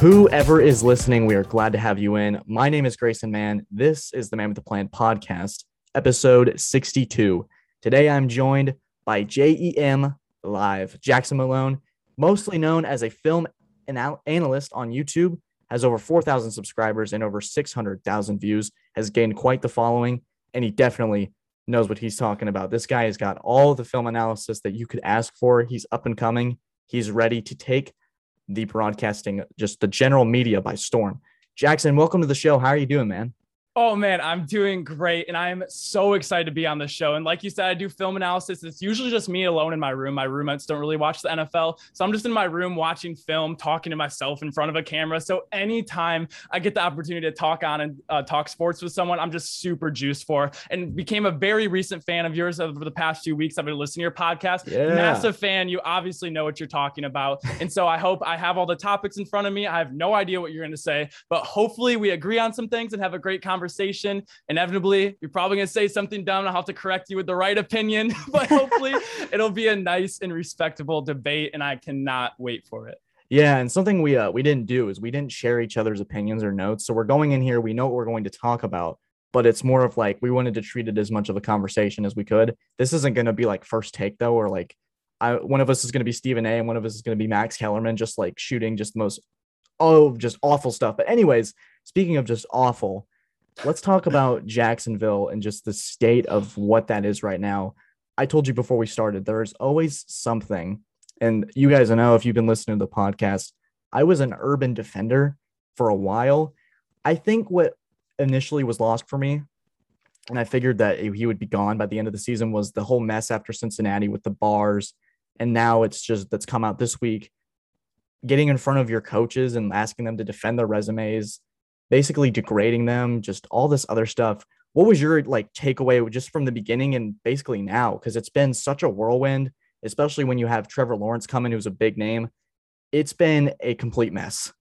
Whoever is listening, we are glad to have you in. My name is Grayson Mann. This is the Man with the Plan podcast, episode 62. Today I'm joined by JEM Live. Jackson Malone, mostly known as a film anal- analyst on YouTube, has over 4,000 subscribers and over 600,000 views, has gained quite the following, and he definitely knows what he's talking about. This guy has got all the film analysis that you could ask for. He's up and coming. He's ready to take the broadcasting, just the general media by storm. Jackson, welcome to the show. How are you doing, man? Oh man, I'm doing great and I'm so excited to be on the show. And like you said, I do film analysis. It's usually just me alone in my room. My roommates don't really watch the NFL. So I'm just in my room watching film, talking to myself in front of a camera. So anytime I get the opportunity to talk on and uh, talk sports with someone, I'm just super juiced for and became a very recent fan of yours over the past few weeks. I've been listening to your podcast. Yeah. Massive fan. You obviously know what you're talking about. And so I hope I have all the topics in front of me. I have no idea what you're going to say, but hopefully we agree on some things and have a great conversation conversation. Inevitably, you're probably going to say something dumb. I'll have to correct you with the right opinion, but hopefully it'll be a nice and respectable debate. And I cannot wait for it. Yeah, and something we uh, we didn't do is we didn't share each other's opinions or notes. So we're going in here, we know what we're going to talk about, but it's more of like we wanted to treat it as much of a conversation as we could. This isn't going to be like first take though, or like I, one of us is going to be Stephen A. and one of us is going to be Max Kellerman, just like shooting just the most oh just awful stuff. But anyways, speaking of just awful, let's talk about Jacksonville and just the state of what that is right now. I told you before we started, there's always something. And you guys know if you've been listening to the podcast, I was an urban defender for a while. I think what initially was lost for me, and I figured that he would be gone by the end of the season, was the whole mess after Cincinnati with the bars. And now it's just that's come out this week. Getting in front of your coaches and asking them to defend their resumes basically degrading them, just all this other stuff. What was your like takeaway just from the beginning and basically now? Because it's been such a whirlwind, especially when you have Trevor Lawrence coming, who's a big name. It's been a complete mess.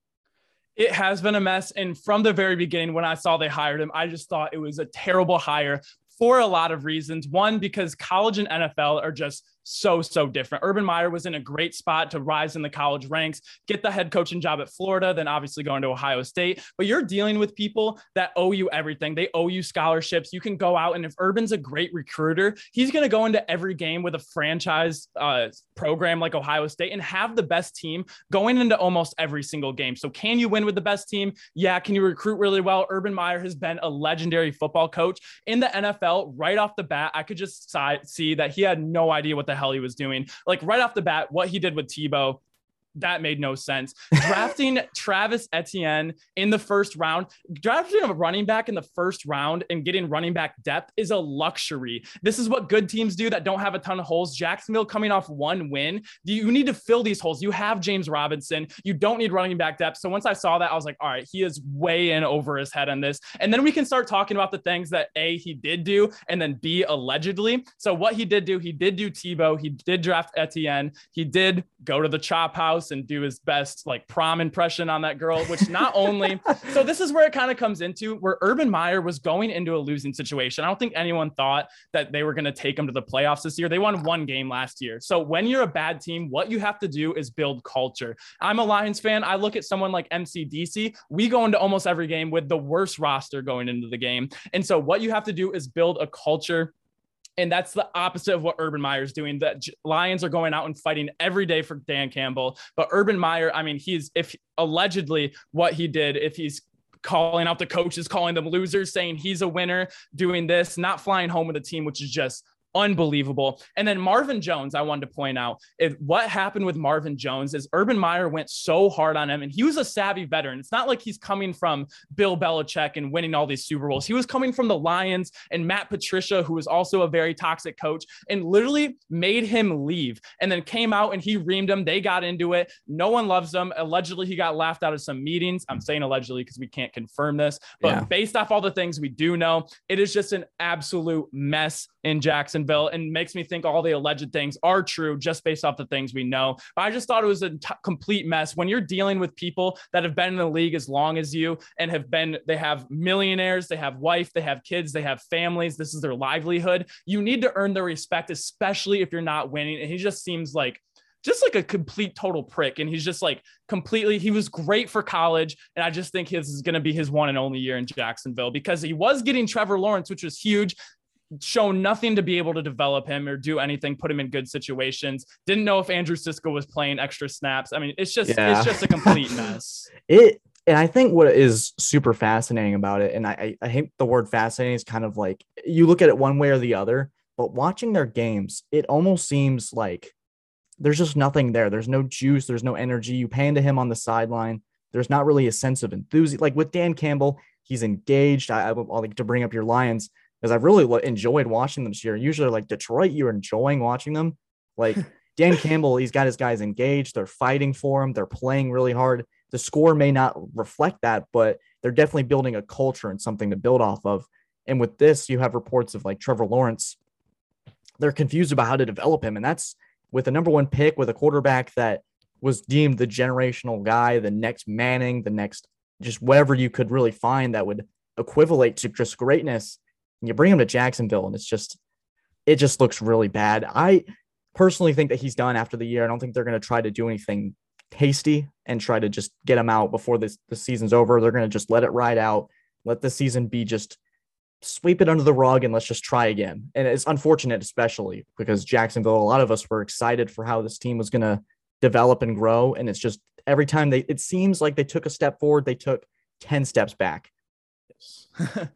It has been a mess. And from the very beginning, when I saw they hired him, I just thought it was a terrible hire for a lot of reasons. One, because college and NFL are just so, so different. Urban Meyer was in a great spot to rise in the college ranks, get the head coaching job at Florida, then obviously going to Ohio State. But you're dealing with people that owe you everything. They owe you scholarships. You can go out, and if Urban's a great recruiter, he's going to go into every game with a franchise uh, program like Ohio State and have the best team going into almost every single game. So, can you win with the best team? Yeah. Can you recruit really well? Urban Meyer has been a legendary football coach in the NFL right off the bat. I could just see that he had no idea what the hell he was doing. Like right off the bat, what he did with Tebow that made no sense. Drafting Travis Etienne in the first round, drafting a running back in the first round and getting running back depth is a luxury. This is what good teams do that don't have a ton of holes. Jacksonville coming off one win, you need to fill these holes. You have James Robinson. You don't need running back depth. So once I saw that, I was like, all right, he is way in over his head on this. And then we can start talking about the things that A, he did do, and then B, allegedly. So what he did do, he did do Tebow. He did draft Etienne. He did go to the chop house house and do his best like prom impression on that girl, which not only so this is where it kind of comes into where Urban Meyer was going into a losing situation. I don't think anyone thought that they were going to take him to the playoffs this year. They won one game last year. So when you're a bad team, what you have to do is build culture. I'm a Lions fan. I look at someone like MCDC. We go into almost every game with the worst roster going into the game. And so what you have to do is build a culture and that's the opposite of what Urban Meyer is doing. The Lions are going out and fighting every day for Dan Campbell. But Urban Meyer, I mean, he's if allegedly what he did, if he's calling out the coaches, calling them losers, saying he's a winner, doing this, not flying home with a team, which is just unbelievable. And then Marvin Jones, I wanted to point out if what happened with Marvin Jones is Urban Meyer went so hard on him, and he was a savvy veteran. It's not like he's coming from Bill Belichick and winning all these Super Bowls. He was coming from the Lions and Matt Patricia, who was also a very toxic coach, and literally made him leave. And then came out and he reamed him. They got into it. No one loves him. Allegedly, he got laughed out of some meetings. I'm saying allegedly because we can't confirm this, but yeah. based off all the things we do know, it is just an absolute mess in Jacksonville and makes me think all the alleged things are true just based off the things we know. But I just thought it was a t- complete mess when you're dealing with people that have been in the league as long as you and have been, they have millionaires, they have wife, they have kids, they have families. This is their livelihood. You need to earn their respect, especially if you're not winning. And he just seems like just like a complete total prick. And he's just like completely, he was great for college. And I just think his is going to be his one and only year in Jacksonville because he was getting Trevor Lawrence, which was huge shown nothing to be able to develop him or do anything, put him in good situations. Didn't know if Andre Cisco was playing extra snaps. I mean, it's just yeah. it's just a complete mess. it and I think what is super fascinating about it, and I, I hate the word fascinating is kind of like you look at it one way or the other, but watching their games, it almost seems like there's just nothing there. There's no juice, there's no energy. You pan to him on the sideline. There's not really a sense of enthusiasm. Like with Dan Campbell, he's engaged. I, I would like to bring up your Lions because I've really enjoyed watching them this year. Usually, like Detroit, you're enjoying watching them. Like Dan Campbell, he's got his guys engaged. They're fighting for him. They're playing really hard. The score may not reflect that, but they're definitely building a culture and something to build off of. And with this, you have reports of like Trevor Lawrence. They're confused about how to develop him. And that's with a number one pick with a quarterback that was deemed the generational guy, the next Manning, the next just whatever you could really find that would equivalent to just greatness. And you bring him to Jacksonville, and it's just, it just looks really bad. I personally think that he's done after the year. I don't think they're going to try to do anything hasty and try to just get him out before this the season's over. They're going to just let it ride out, let the season be just sweep it under the rug and let's just try again. And it's unfortunate, especially because Jacksonville, a lot of us were excited for how this team was going to develop and grow. And it's just every time they, it seems like they took a step forward, they took 10 steps back. Yes.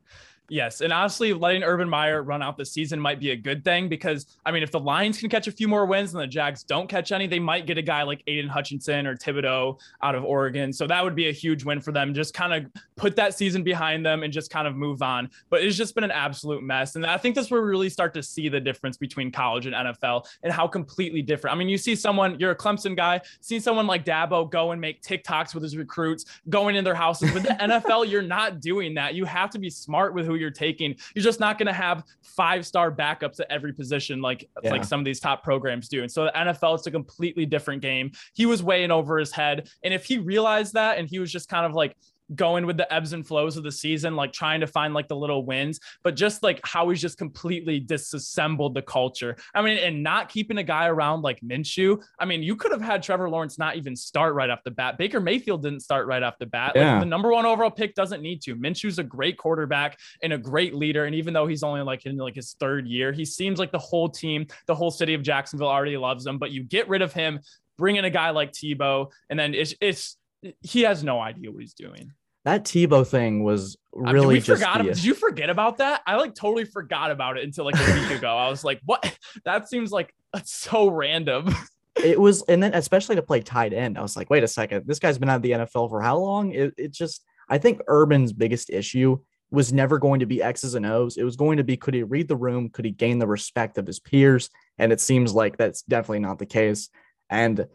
Yes, and honestly, letting Urban Meyer run out the season might be a good thing because I mean, if the Lions can catch a few more wins and the Jags don't catch any, they might get a guy like Aidan Hutchinson or Thibodeaux out of Oregon. So that would be a huge win for them. Just kind of put that season behind them and just kind of move on. But it's just been an absolute mess, and I think that's where we really start to see the difference between college and NFL and how completely different. I mean, you see someone, you're a Clemson guy, see someone like Dabo go and make TikToks with his recruits, going in their houses. With the NFL, you're not doing that. You have to be smart with who you're taking. You're just not going to have five star backups at every position like yeah. like some of these top programs do. And so the NFL, it's a completely different game. He was weighing over his head, and if he realized that, and he was just kind of like going with the ebbs and flows of the season, like trying to find like the little wins, but just like how he's just completely disassembled the culture. I mean, and not keeping a guy around like Minshew. I mean, you could have had Trevor Lawrence not even start right off the bat. Baker Mayfield didn't start right off the bat. Yeah. Like, the number one overall pick doesn't need to. Minshew's a great quarterback and a great leader. And even though he's only like in like his third year, he seems like the whole team, the whole city of Jacksonville already loves him. But you get rid of him, bring in a guy like Tebow, and then it's it's he has no idea what he's doing that Tebow thing was really uh, we just forgot. Did you forget about that? I like totally forgot about it until like a week ago. I was like, what? That seems like that's so random. it was, and then especially to play tight end, I was like, wait a second, this guy's been out of the NFL for how long? It, it just, I think Urban's biggest issue was never going to be X's and O's. It was going to be could he read the room? Could he gain the respect of his peers? And it seems like that's definitely not the case. And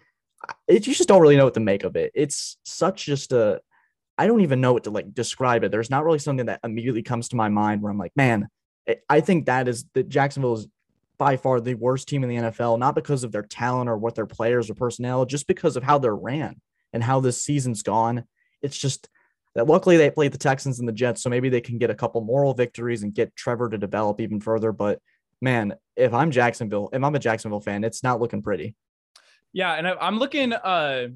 it, you just don't really know what to make of it. It's such just a I don't even know what to like describe it. There's not really something that immediately comes to my mind where I'm like, man, I think that is that Jacksonville is by far the worst team in the NFL, not because of their talent or what their players or personnel, just because of how they're ran and how this season's gone. It's just that luckily they played the Texans and the Jets, so maybe they can get a couple moral victories and get Trevor to develop even further. But man, if I'm Jacksonville, if I'm a Jacksonville fan, it's not looking pretty. Yeah, and I'm looking uh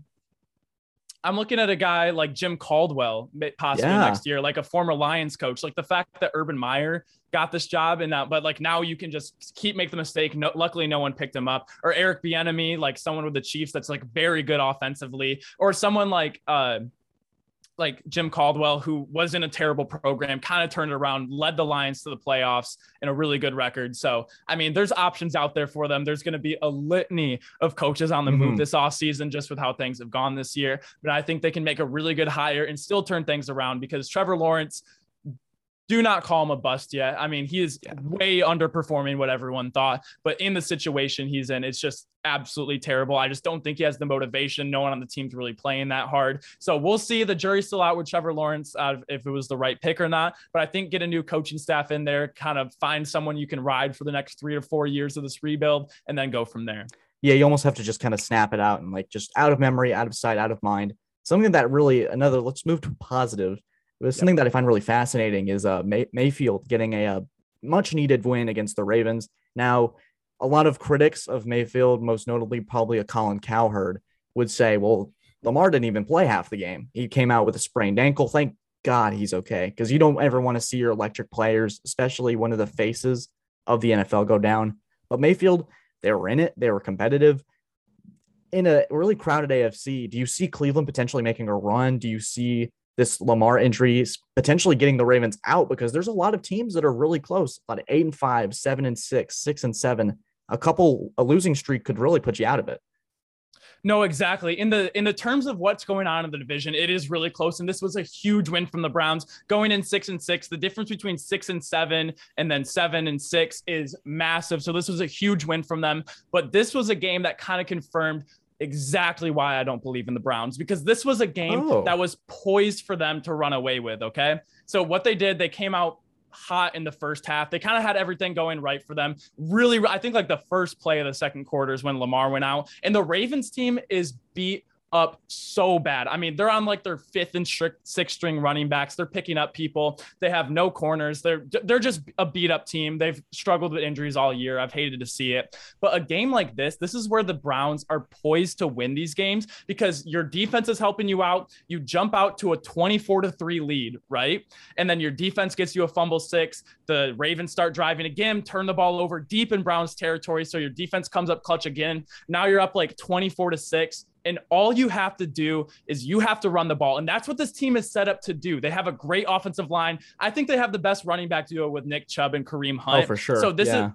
I'm looking at a guy like Jim Caldwell, possibly yeah. next year, like a former Lions coach. Like the fact that Urban Meyer got this job and that, but like now you can just keep make the mistake. No, luckily, no one picked him up. Or Eric Bieniemy, like someone with the Chiefs that's like very good offensively, or someone like uh, like Jim Caldwell, who was in a terrible program, kind of turned it around, led the Lions to the playoffs in a really good record. So, I mean, there's options out there for them. There's going to be a litany of coaches on the mm-hmm. move this offseason just with how things have gone this year. But I think they can make a really good hire and still turn things around because Trevor Lawrence do not call him a bust yet. I mean, he is yeah. way underperforming what everyone thought, but in the situation he's in, it's just absolutely terrible. I just don't think he has the motivation. No one on the team's really playing that hard. So we'll see. The jury's still out with Trevor Lawrence uh, if it was the right pick or not. But I think get a new coaching staff in there, kind of find someone you can ride for the next three or four years of this rebuild, and then go from there. Yeah, you almost have to just kind of snap it out and like just out of memory, out of sight, out of mind. Something that really another. Let's move to positive but something that I find really fascinating is uh, May- Mayfield getting a, a, much needed win against the Ravens. Now, a lot of critics of Mayfield, most notably probably a Colin Cowherd, would say, well, Lamar didn't even play half the game. He came out with a sprained ankle. Thank God he's okay because you don't ever want to see your electric players, especially one of the faces of the NFL, go down. But Mayfield, they were in it, they were competitive. In a really crowded AFC, do you see Cleveland potentially making a run? Do you see this Lamar injury potentially getting the Ravens out? Because there's a lot of teams that are really close, about eight and five, seven and six, six and seven. A couple, a losing streak could really put you out of it. No, exactly. In the in the terms of what's going on in the division, it is really close. And this was a huge win from the Browns going in six and six. The difference between six and seven and then seven and six is massive. So this was a huge win from them. But this was a game that kind of confirmed exactly why I don't believe in the Browns because this was a game oh. that was poised for them to run away with. Okay. So what they did, they came out hot in the first half. They kind of had everything going right for them. Really, I think like the first play of the second quarter is when Lamar went out, and the Ravens team is beat up so bad. I mean, they're on like their fifth and sixth string running backs. They're picking up people. They have no corners. They're they're just a beat up team. They've struggled with injuries all year. I've hated to see it. But a game like this, this is where the Browns are poised to win these games because your defense is helping you out. You jump out to a 24 to 3 lead, right? And then your defense gets you a fumble six. The Ravens start driving again, turn the ball over deep in Browns territory. So your defense comes up clutch again. Now you're up like 24 to 6 and all you have to do is you have to run the ball. And that's what this team is set up to do. They have a great offensive line. I think they have the best running back duo with Nick Chubb and Kareem Hunt. Oh, for sure. So this yeah. is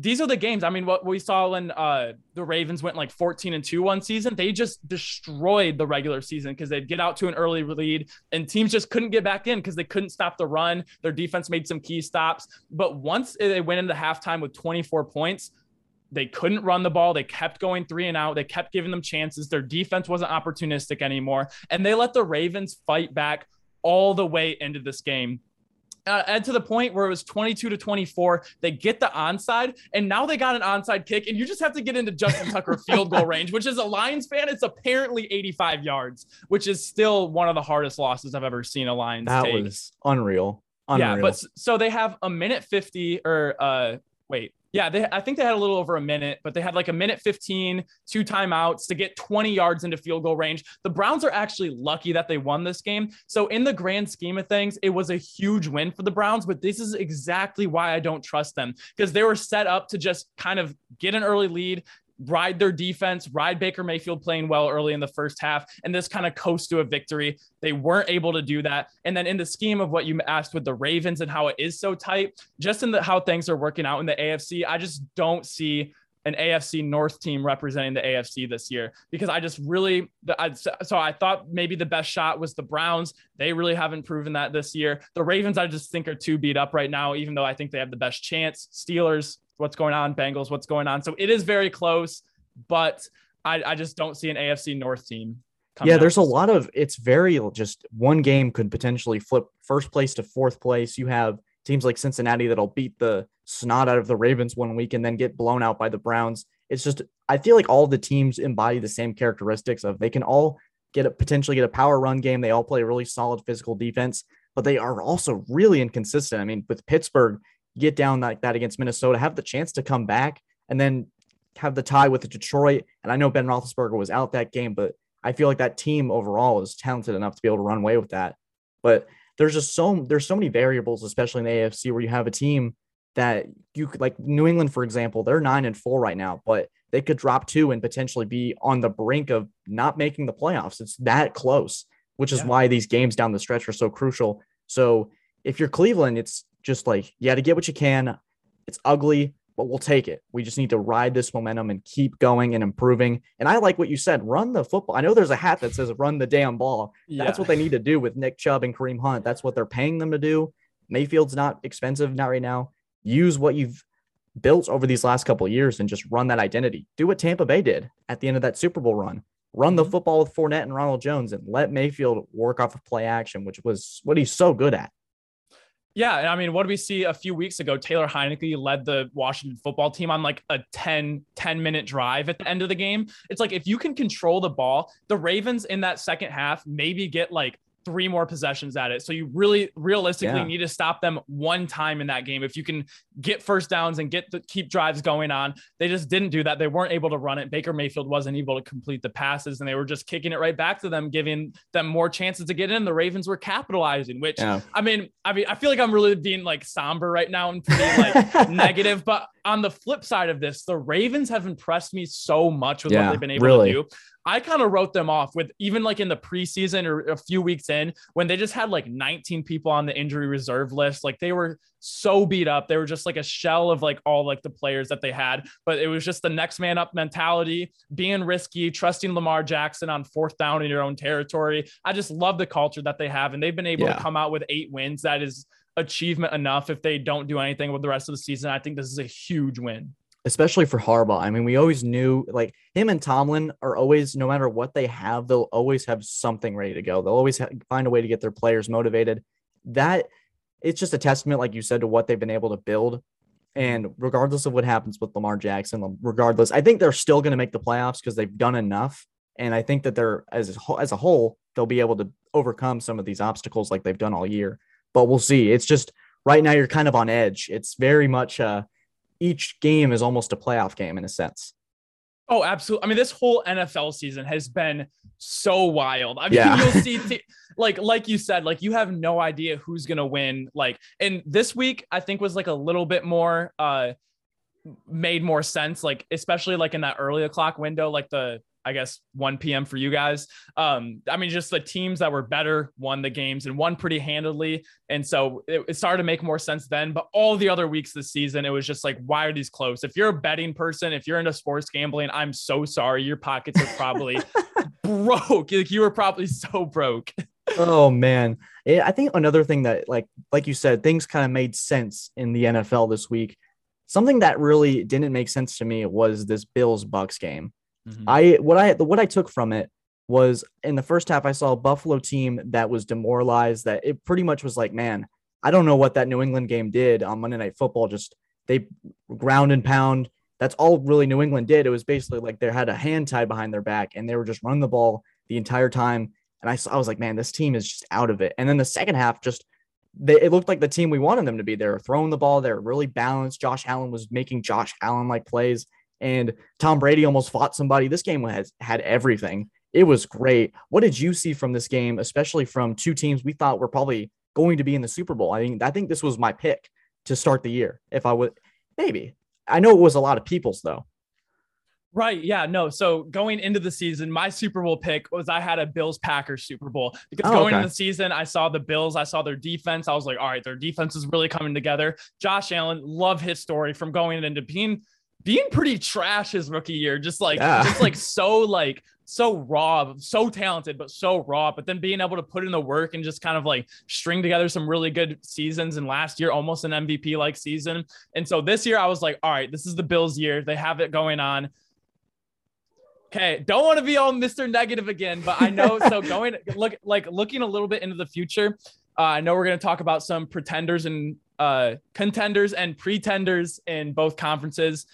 these are the games. I mean, what we saw when uh, the Ravens went like 14 and 2 one season, they just destroyed the regular season because they'd get out to an early lead and teams just couldn't get back in because they couldn't stop the run. Their defense made some key stops. But once they went into halftime with 24 points, they couldn't run the ball. They kept going three and out. They kept giving them chances. Their defense wasn't opportunistic anymore. And they let the Ravens fight back all the way into this game. Uh, and to the point where it was 22 to 24, they get the onside, and now they got an onside kick, and you just have to get into Justin Tucker field goal range, which is a Lions fan, it's apparently 85 yards, which is still one of the hardest losses I've ever seen a Lions. That take. was unreal. unreal. Yeah, but so they have a minute 50 or uh wait, yeah, they, I think they had a little over a minute, but they had like a minute 15, two timeouts to get 20 yards into field goal range. The Browns are actually lucky that they won this game. So, in the grand scheme of things, it was a huge win for the Browns, but this is exactly why I don't trust them because they were set up to just kind of get an early lead, ride their defense, ride Baker Mayfield playing well early in the first half, and this kind of coast to a victory. They weren't able to do that. And then in the scheme of what you asked with the Ravens and how it is so tight, just in the how things are working out in the AFC, I just don't see an AFC North team representing the AFC this year because I just really so I thought maybe the best shot was the Browns. They really haven't proven that this year. The Ravens I just think are too beat up right now even though I think they have the best chance. Steelers what's going on, Bengals, what's going on. So it is very close, but I, I just don't see an AFC North team. Yeah, there's a lot of it's very just one game could potentially flip first place to fourth place. You have teams like Cincinnati that'll beat the snot out of the Ravens one week and then get blown out by the Browns. It's just I feel like all the teams embody the same characteristics of they can all get a potentially get a power run game. They all play a really solid physical defense, but they are also really inconsistent. I mean, with Pittsburgh, get down like that against Minnesota, have the chance to come back and then have the tie with the Detroit. And I know Ben Roethlisberger was out that game, but I feel like that team overall is talented enough to be able to run away with that. But there's just so there's so many variables, especially in the AFC, where you have a team that you could like New England, for example, they're nine and four right now, but they could drop two and potentially be on the brink of not making the playoffs. It's that close, which is yeah. why these games down the stretch are so crucial. So if you're Cleveland, it's just like got to get what you can. It's ugly, but we'll take it. We just need to ride this momentum and keep going and improving. And I like what you said run the football. I know there's a hat that says run the damn ball. Yeah. That's what they need to do with Nick Chubb and Kareem Hunt. That's what they're paying them to do. Mayfield's not expensive, not right now. Use what you've built over these last couple years and just run that identity. Do what Tampa Bay did at the end of that Super Bowl run. Run the mm-hmm. football with Fournette and Ronald Jones and let Mayfield work off of play action, which was what he's so good at. Yeah, and I mean, what did we see a few weeks ago? Taylor Heinicke led the Washington football team on like a 10, 10 minute drive at the end of the game. It's like if you can control the ball, the Ravens in that second half maybe get like three more possessions at it. So you really realistically Yeah. need to stop them one time in that game. If you can get first downs and get the keep drives going on, they just didn't do that. They weren't able to run it. Baker Mayfield wasn't able to complete the passes and they were just kicking it right back to them, giving them more chances to get in. The Ravens were capitalizing, which Yeah. I mean, I mean, I feel like I'm really being like somber right now and pretty like negative. But on the flip side of this, the Ravens have impressed me so much with Yeah, what they've been able really. to do. I kind of wrote them off with even like in the preseason or a few weeks in when they just had like 19 people on the injury reserve list. Like they were so beat up. They were just like a shell of like all like the players that they had. But it was just the next man up mentality, being risky, trusting Lamar Jackson on fourth down in your own territory. I just love the culture that they have. And they've been able Yeah. to come out with eight wins. That is achievement enough if they don't do anything with the rest of the season. I think this is a huge win. Especially for Harbaugh. I mean, we always knew like him and Tomlin are always, no matter what they have, they'll always have something ready to go. They'll always ha- find a way to get their players motivated. That it's just a testament, like you said, to what they've been able to build. And regardless of what happens with Lamar Jackson, regardless, I think they're still going to make the playoffs because they've done enough. And I think that they're as as a whole, they'll be able to overcome some of these obstacles like they've done all year. But we'll see. It's just right now you're kind of on edge. It's very much uh each game is almost a playoff game in a sense. Oh, absolutely. I mean, this whole NFL season has been so wild. I mean, Yeah. you'll see, t- like, like you said, like you have no idea who's gonna win. Like, and this week I think was like a little bit more, uh, made more sense. Like, especially like in that early o'clock window, like the I guess 1 p.m. for you guys. Um, I mean, just the teams that were better won the games and won pretty handedly. And so it, it started to make more sense then. But all the other weeks this season, it was just like, why are these close? If you're a betting person, if you're into sports gambling, I'm so sorry. Your pockets are probably broke. Like you were probably so broke. Oh man, Yeah, I think another thing that like like you said, things kind of made sense in the NFL this week. Something that really didn't make sense to me was this Bills Bucks game. Mm-hmm. I what I what I took from it was in the first half I saw a Buffalo team that was demoralized that it pretty much was like, man, I don't know what that New England game did on Monday Night Football. Just they ground and pound. That's all really New England did. It was basically like they had a hand tied behind their back and they were just running the ball the entire time. And I saw, I was like, man, this team is just out of it. And then the second half, just they, it looked like the team we wanted them to be. They were throwing the ball. They were really balanced. Josh Allen was making Josh Allen like plays and Tom Brady almost fought somebody. This game has had everything. It was great. What did you see from this game, especially from two teams we thought were probably going to be in the Super Bowl? I mean, I think this was my pick to start the year. If I would, maybe. I know it was a lot of people's though. Right. Yeah. No. So going into the season, my Super Bowl pick was I had a Bills Packers Super Bowl because Oh, going okay. into the season, I saw the Bills, I saw their defense. I was like, all right, their defense is really coming together. Josh Allen, love his story from going into being being pretty trash his rookie year, just like Yeah. just like so like so raw, so talented, but so raw. But then being able to put in the work and just kind of like string together some really good seasons. And last year, almost an MVP like season. And so this year, I was like, all right, this is the Bills year. They have it going on. Okay, don't want to be all Mr. Negative again, but I know. so going look like looking a little bit into the future. Uh, I know we're going to talk about some pretenders and uh, contenders and pretenders in both conferences.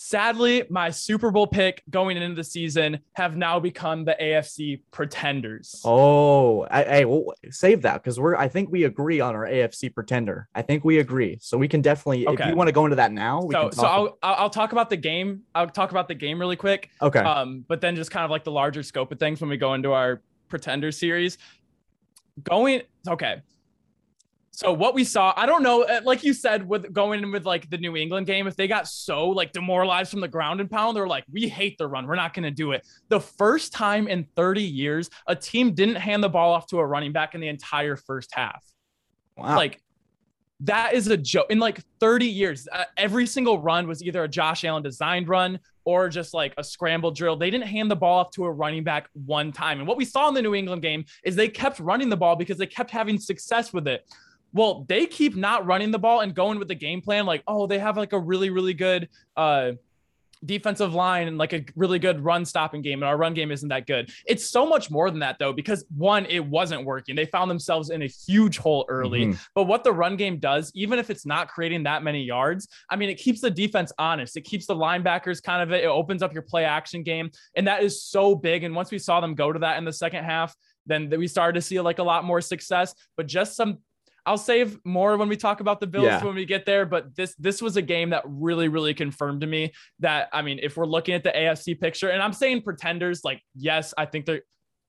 Sadly, my Super Bowl pick going into the season have now become the AFC pretenders. Oh, hey, well, save that because we're. I think we agree on our AFC pretender. I think we agree, so we can definitely. If you want to go into that now, we so, can so. I'll I'll I'll talk about the game. I'll talk about the game really quick. okay. um, but then just kind of like the larger scope of things when we go into our pretender series. Going okay. So what we saw, I don't know, uh, like you said, with going in with like the New England game, if they got so like demoralized from the ground and pound, they're like, we hate the run, we're not going to do it. The first time in 30 years, a team didn't hand the ball off to a running back in the entire first half. wow. Like that is a joke. In like 30 years, uh, every single run was either a Josh Allen designed run or just like a scramble drill. They didn't hand the ball off to a running back one time. And what we saw in the New England game is they kept running the ball because they kept having success with it. Well, they keep not running the ball and going with the game plan like, oh, they have like a really, really good uh defensive line and like a really good run stopping game and our run game isn't that good. It's so much more than that though because one it wasn't working. They found themselves in a huge hole early. Mhm. But what the run game does, even if it's not creating that many yards, I mean, it keeps the defense honest. It keeps the linebackers kind of it opens up your play action game. And that is so big. And once we saw them go to that in the second half, then we started to see like a lot more success. But just some I'll save more when we talk about the Bills yeah. when we get there. But this this was a game that really, really confirmed to me that I mean, if we're looking at the AFC picture, and I'm saying pretenders, like yes, I think they're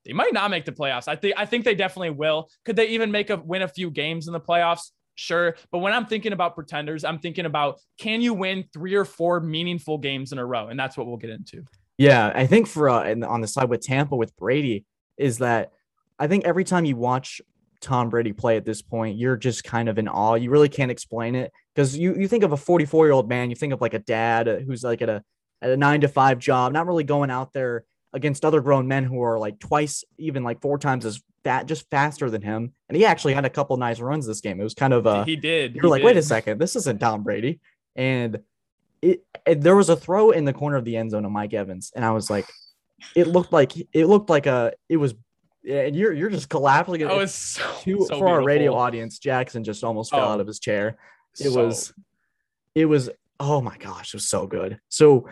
they might not make the playoffs. I think I think they definitely will. Could they even make a win a few games in the playoffs? Sure. But when I'm thinking about pretenders, I'm thinking about can you win three or four meaningful games in a row? And that's what we'll get into. Yeah, I think for uh, on the side with Tampa with Brady is that I think every time you watch Tom Brady play at this point, you're just kind of in awe. You really can't explain it because you you think of a 44 year old man, you think of like a dad who's like at a at a nine to five job, not really going out there against other grown men who are like twice, even like four times as fat, just faster than him. And he actually had a couple nice runs this game. It was kind of uh he did. You're like, did. wait a second, this isn't Tom Brady. And it, it there was a throw in the corner of the end zone of Mike Evans, and I was like, it looked like it looked like a it was yeah, and you're you're just collapsing. It was so, to, so for our radio audience. Jackson just almost fell oh, out of his chair. It so. was, it was. Oh my gosh, it was so good. So,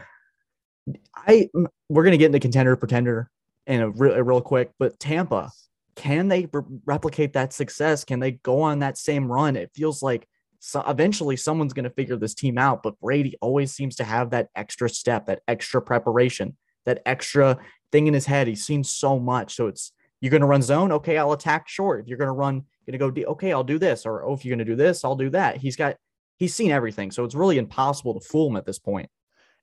I we're gonna get into contender pretender in a real, real quick, but Tampa, can they re- replicate that success? Can they go on that same run? It feels like so eventually someone's gonna figure this team out, but Brady always seems to have that extra step, that extra preparation, that extra thing in his head. He's seen so much, so it's you're going to run zone. Okay, I'll attack short. If you're going to run, you're going to go deep. Okay, I'll do this. Or oh, if you're going to do this, I'll do that. He's got, he's seen everything. So it's really impossible to fool him at this point.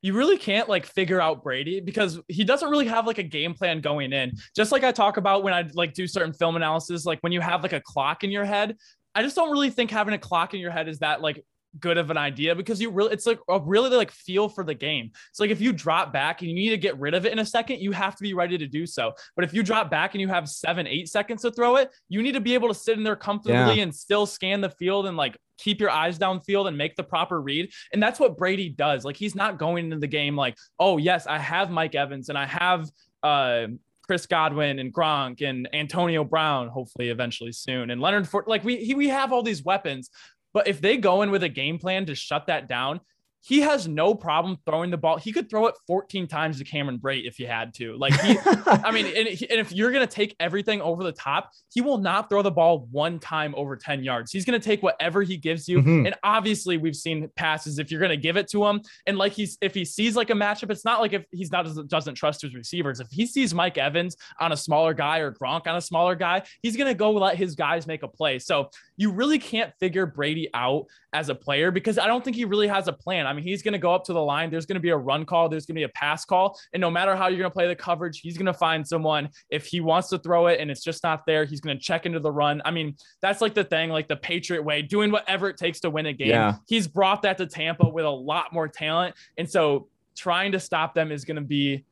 You really can't like figure out Brady because he doesn't really have like a game plan going in. Just like I talk about when I like do certain film analysis, like when you have like a clock in your head, I just don't really think having a clock in your head is that like good of an idea because you really it's like a really like feel for the game. It's like if you drop back and you need to get rid of it in a second, you have to be ready to do so. But if you drop back and you have seven, eight seconds to throw it, you need to be able to sit in there comfortably yeah. and still scan the field and like keep your eyes downfield and make the proper read. And that's what Brady does. Like he's not going into the game like, oh yes, I have Mike Evans and I have uh Chris Godwin and Gronk and Antonio Brown, hopefully eventually soon, and Leonard Fournette. Like we he, we have all these weapons, but if they go in with a game plan to shut that down, he has no problem throwing the ball. He could throw it 14 times to Cameron Brate if he had to. Like, he, I mean, and, and, if you're going to take everything over the top, he will not throw the ball one time over 10 yards. He's going to take whatever he gives you. Mm-hmm. And obviously, we've seen passes if you're going to give it to him. And like he's, if he sees like a matchup, it's not like if he's not doesn't trust his receivers. If he sees Mike Evans on a smaller guy or Gronk on a smaller guy, he's going to go let his guys make a play. So you really can't figure Brady out as a player because I don't think he really has a plan. I mean, he's going to go up to the line. There's going to be a run call. There's going to be a pass call. And no matter how you're going to play the coverage, he's going to find someone. If he wants to throw it and it's just not there, he's going to check into the run. I mean, that's like the thing, like the Patriot way, doing whatever it takes to win a game. Yeah. He's brought that to Tampa with a lot more talent. And so trying to stop them is going to be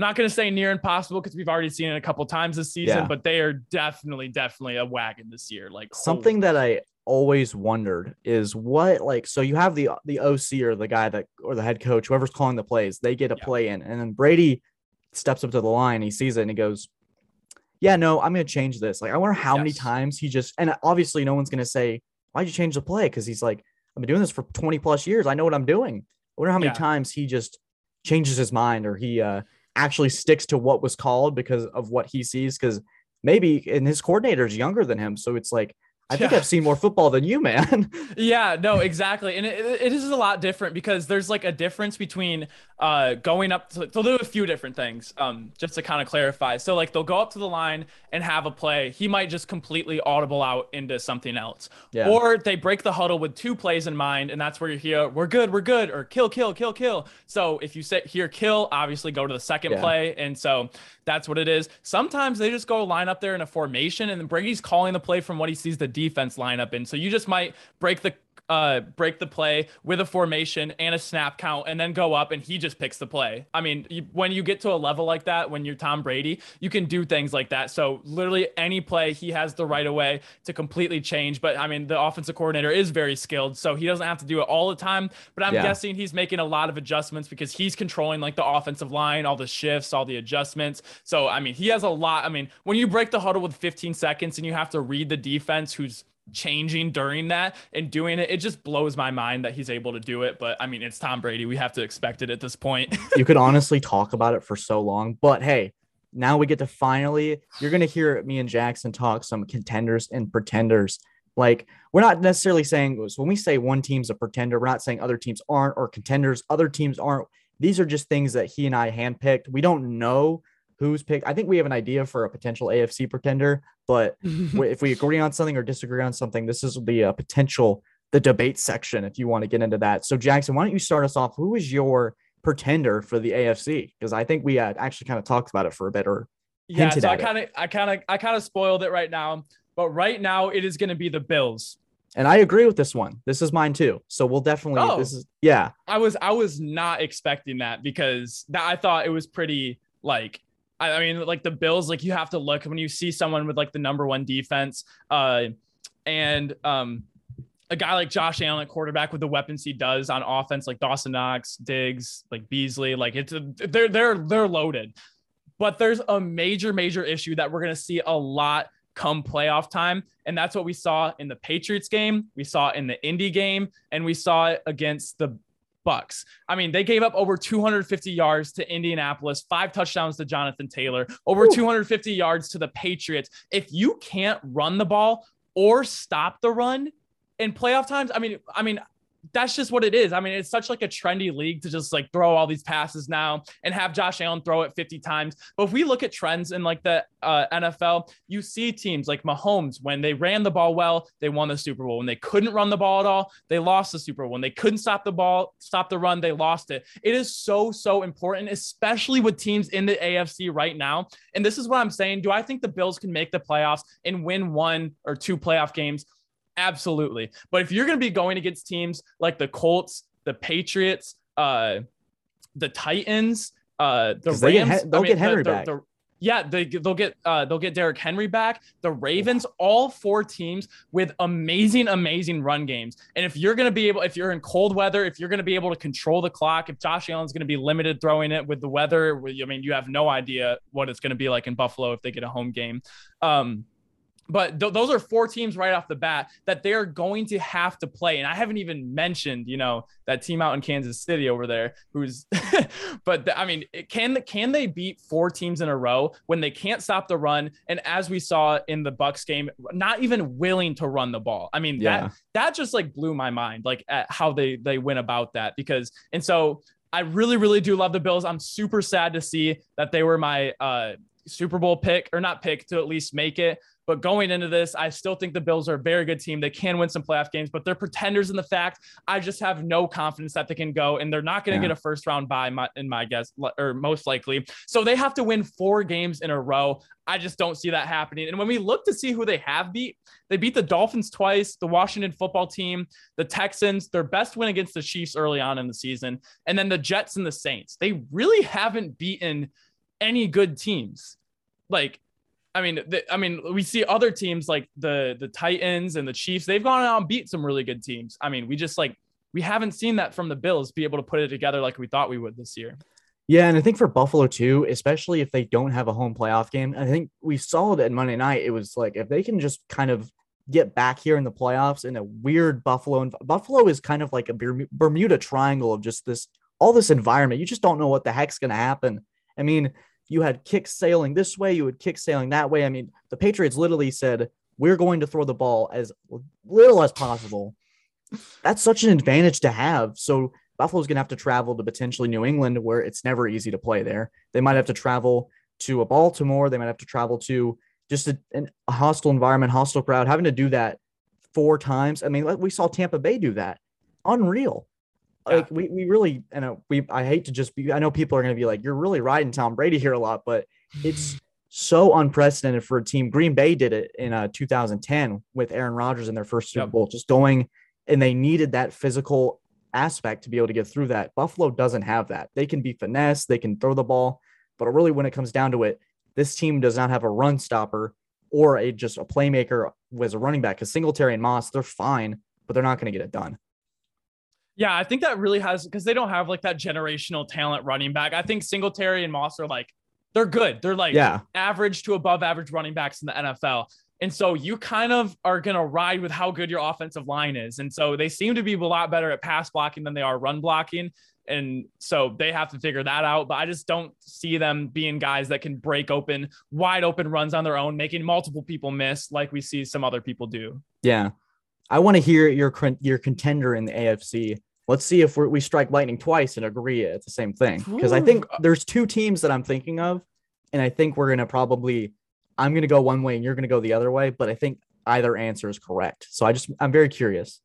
not going to say near impossible because we've already seen it a couple times this season, yeah. but they are definitely, definitely a wagon this year. Like something holy. that I always wondered is what like so you have the the OC or the guy that or the head coach whoever's calling the plays they get a yeah. play in and then Brady steps up to the line he sees it and he goes yeah no I'm gonna change this like I wonder how yes. many times he just and obviously no one's gonna say why'd you change the play because he's like I've been doing this for 20 plus years I know what I'm doing I wonder how many yeah. times he just changes his mind or he uh actually sticks to what was called because of what he sees because maybe and his coordinator is younger than him so it's like I think yeah. I've seen more football than you, man. yeah, no, exactly. And it, it is a lot different because there's like a difference between uh, going up to, so are a few different things um, just to kind of clarify. So like they'll go up to the line and have a play. He might just completely audible out into something else. Yeah. Or they break the huddle with two plays in mind. And that's where you hear, we're good, we're good, or kill, kill, kill, kill. So if you sit here, kill, obviously go to the second yeah. play. And so that's what it is. Sometimes they just go line up there in a formation, and then Brady's calling the play from what he sees the defense lineup. And. So you just might break the uh, break the play with a formation and a snap count and then go up and he just picks the play. I mean, you, when you get to a level like that, when you're Tom Brady, you can do things like that. So literally any play, he has the right of way to completely change. But I mean, the offensive coordinator is very skilled, so he doesn't have to do it all the time. But I'm yeah. guessing he's making a lot of adjustments because he's controlling like the offensive line, all the shifts, all the adjustments. So I mean, he has a lot. I mean, when you break the huddle with 15 seconds and you have to read the defense who's changing during that and doing it. It just blows my mind that he's able to do it. But I mean, it's Tom Brady. We have to expect it at this point. you could honestly talk about it for so long. But hey, now we get to finally, you're going to hear me and Jackson talk some contenders and pretenders. Like, we're not necessarily saying, when we say one team's a pretender, we're not saying other teams aren't or contenders, other teams aren't. These are just things that he and I handpicked. We don't know who's picked. I think we have an idea for a potential AFC pretender, but if we agree on something or disagree on something, this is the uh, potential, the debate section, if you want to get into that. So, Jackson, why don't you start us off? Who is your pretender for the AFC? Because I think we had actually kind of talked about it for a bit or yeah. So I kind of, I kind of, I kind of spoiled it right now. But right now, it is going to be the Bills. And I agree with this one. This is mine too. So we'll definitely. Oh, this is yeah. I was I was not expecting that because that I thought it was pretty like I, mean like the Bills like you have to look when you see someone with like the number one defense uh and um a guy like Josh Allen quarterback with the weapons he does on offense like Dawson Knox, Diggs, like Beasley like it's a, they're they're they're loaded. But there's a major major issue that we're to see a lot come playoff time. And that's what we saw in the Patriots game. We saw in the Indy game, and we saw it against the Bucks. I mean, they gave up over 250 yards to Indianapolis, five touchdowns to Jonathan Taylor, over Ooh. 250 yards to the Patriots. If you can't run the ball or stop the run in playoff times, I mean, I mean, that's just what it is. I mean, it's such like a trendy league to just like throw all these passes now and have Josh Allen throw it 50 times. But if we look at trends in like the uh, NFL, you see teams like Mahomes when they ran the ball well, they won the Super Bowl. When they couldn't run the ball at all, they lost the Super Bowl. When they couldn't stop the ball, stop the run, they lost it. It is so so important, especially with teams in the AFC right now. And this is what I'm saying. Do I think the Bills can make the playoffs and win one or two playoff games? Absolutely. But if you're going to be going against teams like the Colts, the Patriots, uh, the Titans, uh, the Rams, they get, they'll I mean, get Henry the, back. The, yeah, they they'll get uh, they'll get Derrick Henry back. The Ravens, all four teams with amazing, amazing run games. And if you're gonna be able, if you're in cold weather, if you're gonna be able to control the clock, if Josh Allen's gonna be limited throwing it with the weather, I mean, you have no idea what it's gonna be like in Buffalo if they get a home game. Um, but th- those are four teams right off the bat that they're going to have to play. And I haven't even mentioned, you know, that team out in Kansas City over there, who's, but the, I mean, can can they beat four teams in a row when they can't stop the run? And as we saw in the Bucks game, not even willing to run the ball. I mean, yeah. that that just like blew my mind, like at how they they went about that because, and so I really, really do love the Bills. I'm super sad to see that they were my uh, Super Bowl pick or not pick to at least make it. But going into this, I still think the Bills are a very good team. They can win some playoff games, but they're pretenders in the fact I just have no confidence that they can go, and they're not going to yeah. get a first round bye, my, in my guess, or most likely. So they have to win four games in a row. I just don't see that happening. And when we look to see who they have beat, they beat the Dolphins twice, the Washington football team, the Texans, their best win against the Chiefs early on in the season, and then the Jets and the Saints. They really haven't beaten any good teams. Like I mean, the, I mean, we see other teams like the the Titans and the Chiefs. They've gone out and beat some really good teams. I mean, we just like we haven't seen that from the Bills be able to put it together like we thought we would this year. Yeah, and I think for Buffalo too, especially if they don't have a home playoff game, I think we saw that Monday night. It was like if they can just kind of get back here in the playoffs in a weird Buffalo and Buffalo is kind of like a Bermuda Triangle of just this all this environment. You just don't know what the heck's going to happen. I mean, you had kicks sailing this way, you had kicks sailing that way. I mean, the Patriots literally said, We're going to throw the ball as little as possible. That's such an advantage to have. So Buffalo's going to have to travel to potentially New England, where it's never easy to play there. They might have to travel to a Baltimore. They might have to travel to just a, a hostile environment, hostile crowd. Having to do that four times. I mean, we saw Tampa Bay do that. Unreal like we, we really you know we I hate to just be I know people are going to be like you're really riding Tom Brady here a lot but it's so unprecedented for a team. Green Bay did it in uh 2010 with Aaron Rodgers in their first Super yep. Bowl just going and they needed that physical aspect to be able to get through that. Buffalo doesn't have that. They can be finesse they can throw the ball but really when it comes down to it this team does not have a run stopper or a just a playmaker as a running back because Singletary and Moss they're fine but they're not going to get it done yeah, I think that really has because they don't have like that generational talent running back. I think Singletary and Moss are like they're good. They're like yeah. average to above average running backs in the NFL. And so you kind of are going to ride with how good your offensive line is. And so they seem to be a lot better at pass blocking than they are run blocking. And so they have to figure that out. But I just don't see them being guys that can break open wide open runs on their own, making multiple people miss like we see some other people do. Yeah. I want to hear your your contender in the AFC. Let's see if we strike lightning twice and agree it's the same thing. Because I think uh, there's two teams that I'm thinking of, and I think we're gonna probably I'm gonna go one way and you're gonna go the other way. But I think either answer is correct. So I just I'm very curious.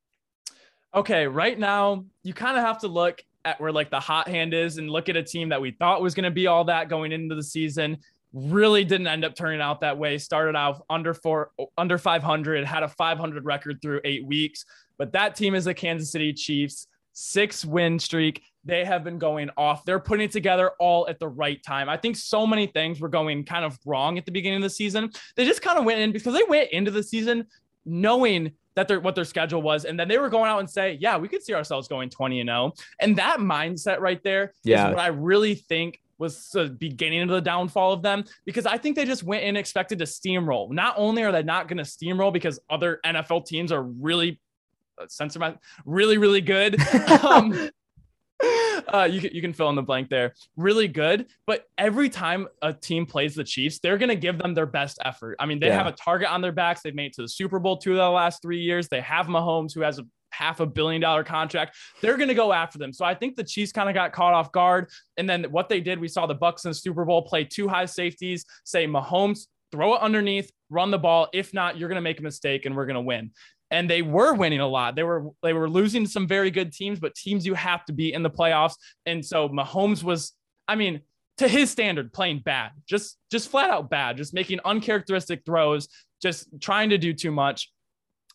Okay, right now you kind of have to look at where like the hot hand is and look at a team that we thought was going to be all that going into the season really didn't end up turning out that way. Started out under four, under 500, had a 500 record through eight weeks. But that team is the Kansas City Chiefs, six win streak. They have been going off. They're putting it together all at the right time. I think so many things were going kind of wrong at the beginning of the season. They just kind of went in because they went into the season knowing that their what their schedule was, and then they were going out and say, "Yeah, we could see ourselves going 20 and 0." And that mindset right there yeah. is what I really think was the beginning of the downfall of them because I think they just went in expected to steamroll. Not only are they not going to steamroll because other NFL teams are really censor my really really good. um, uh, you, can, you can fill in the blank there. Really good. But every time a team plays the Chiefs, they're going to give them their best effort. I mean, they yeah. have a target on their backs. They've made it to the Super Bowl two of the last three years. They have Mahomes, who has a half a billion dollar contract. They're going to go after them. So I think the Chiefs kind of got caught off guard. And then what they did, we saw the Bucs in the Super Bowl play two high safeties, say Mahomes, throw it underneath, run the ball. If not, you're going to make a mistake and we're going to win. And they were winning a lot. They were they were losing some very good teams, but teams you have to be in the playoffs. And so Mahomes was, I mean, to his standard, playing bad, just just flat out bad, just making uncharacteristic throws, just trying to do too much.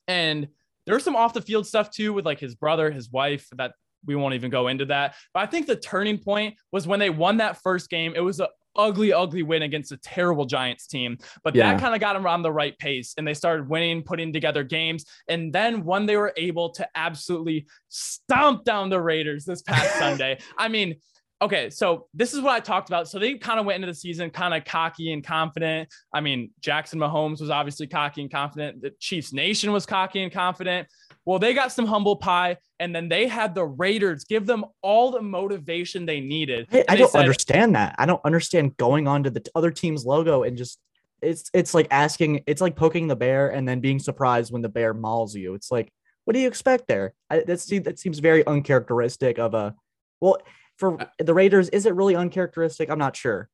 And there's some off the field stuff too with like his brother, his wife that we won't even go into that. But I think the turning point was when they won that first game. It was a ugly, ugly win against a terrible Giants team. But yeah. that kind of got them on the right pace and they started winning, putting together games. And then when they were able to absolutely stomp down the Raiders this past Sunday, I mean, okay, so this is what I talked about. So they kind of went into the season kind of cocky and confident. I mean, Jackson Mahomes was obviously cocky and confident. The Chiefs Nation was cocky and confident. Well, they got some humble pie, and then they had the Raiders give them all the motivation they needed. Hey, I don't said, understand that. I don't understand going on to the other team's logo and just it's it's like asking, it's like poking the bear and then being surprised when the bear mauls you. It's like, what do you expect there? I, that seems that seems very uncharacteristic of a. Well, for the Raiders, is it really uncharacteristic? I'm not sure.